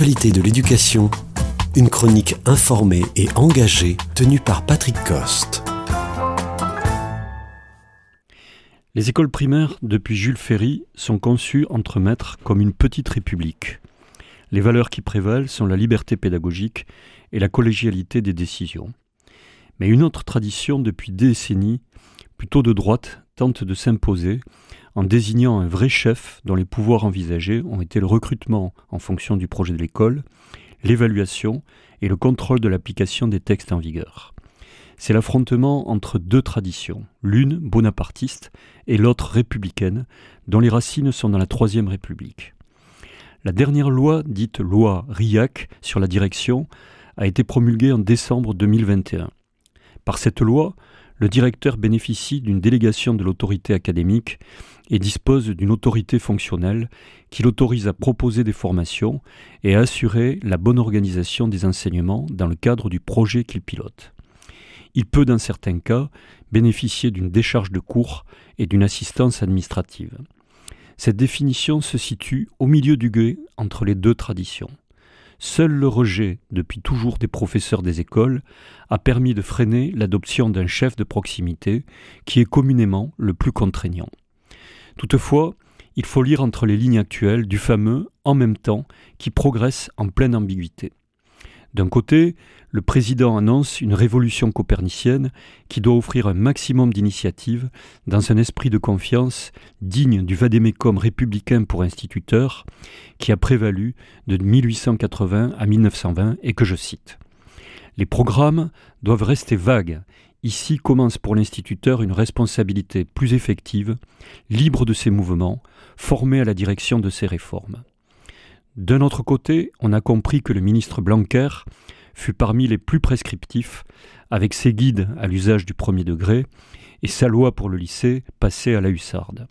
de l'éducation, une chronique informée et engagée tenue par Patrick Coste. Les écoles primaires, depuis Jules Ferry, sont conçues entre maîtres comme une petite république. Les valeurs qui prévalent sont la liberté pédagogique et la collégialité des décisions. Mais une autre tradition depuis décennies, plutôt de droite, tente de s'imposer en désignant un vrai chef dont les pouvoirs envisagés ont été le recrutement en fonction du projet de l'école, l'évaluation et le contrôle de l'application des textes en vigueur. C'est l'affrontement entre deux traditions, l'une bonapartiste et l'autre républicaine, dont les racines sont dans la Troisième République. La dernière loi, dite loi RIAC sur la direction, a été promulguée en décembre 2021. Par cette loi, le directeur bénéficie d'une délégation de l'autorité académique et dispose d'une autorité fonctionnelle qui l'autorise à proposer des formations et à assurer la bonne organisation des enseignements dans le cadre du projet qu'il pilote. Il peut, dans certains cas, bénéficier d'une décharge de cours et d'une assistance administrative. Cette définition se situe au milieu du guet entre les deux traditions. Seul le rejet, depuis toujours des professeurs des écoles, a permis de freiner l'adoption d'un chef de proximité qui est communément le plus contraignant. Toutefois, il faut lire entre les lignes actuelles du fameux en même temps qui progresse en pleine ambiguïté. D'un côté, le président annonce une révolution copernicienne qui doit offrir un maximum d'initiatives dans un esprit de confiance digne du vadémécum républicain pour instituteurs qui a prévalu de 1880 à 1920 et que je cite. Les programmes doivent rester vagues. Ici commence pour l'instituteur une responsabilité plus effective, libre de ses mouvements, formée à la direction de ses réformes. D'un autre côté, on a compris que le ministre Blanquer fut parmi les plus prescriptifs, avec ses guides à l'usage du premier degré et sa loi pour le lycée passée à la hussarde.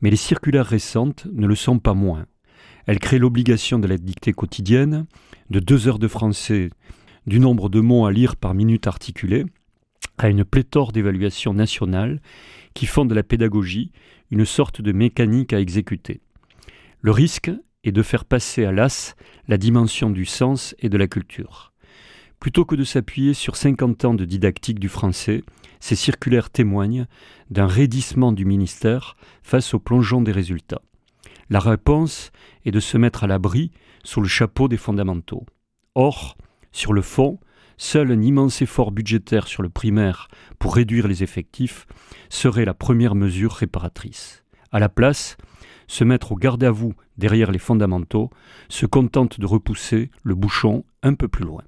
Mais les circulaires récentes ne le sont pas moins. Elles créent l'obligation de la dictée quotidienne, de deux heures de français, du nombre de mots à lire par minute articulée, à une pléthore d'évaluations nationales qui font de la pédagogie une sorte de mécanique à exécuter. Le risque et de faire passer à l'as la dimension du sens et de la culture. Plutôt que de s'appuyer sur 50 ans de didactique du français, ces circulaires témoignent d'un raidissement du ministère face au plongeon des résultats. La réponse est de se mettre à l'abri sous le chapeau des fondamentaux. Or, sur le fond, seul un immense effort budgétaire sur le primaire pour réduire les effectifs serait la première mesure réparatrice. À la place, se mettre au garde à vous derrière les fondamentaux, se contente de repousser le bouchon un peu plus loin.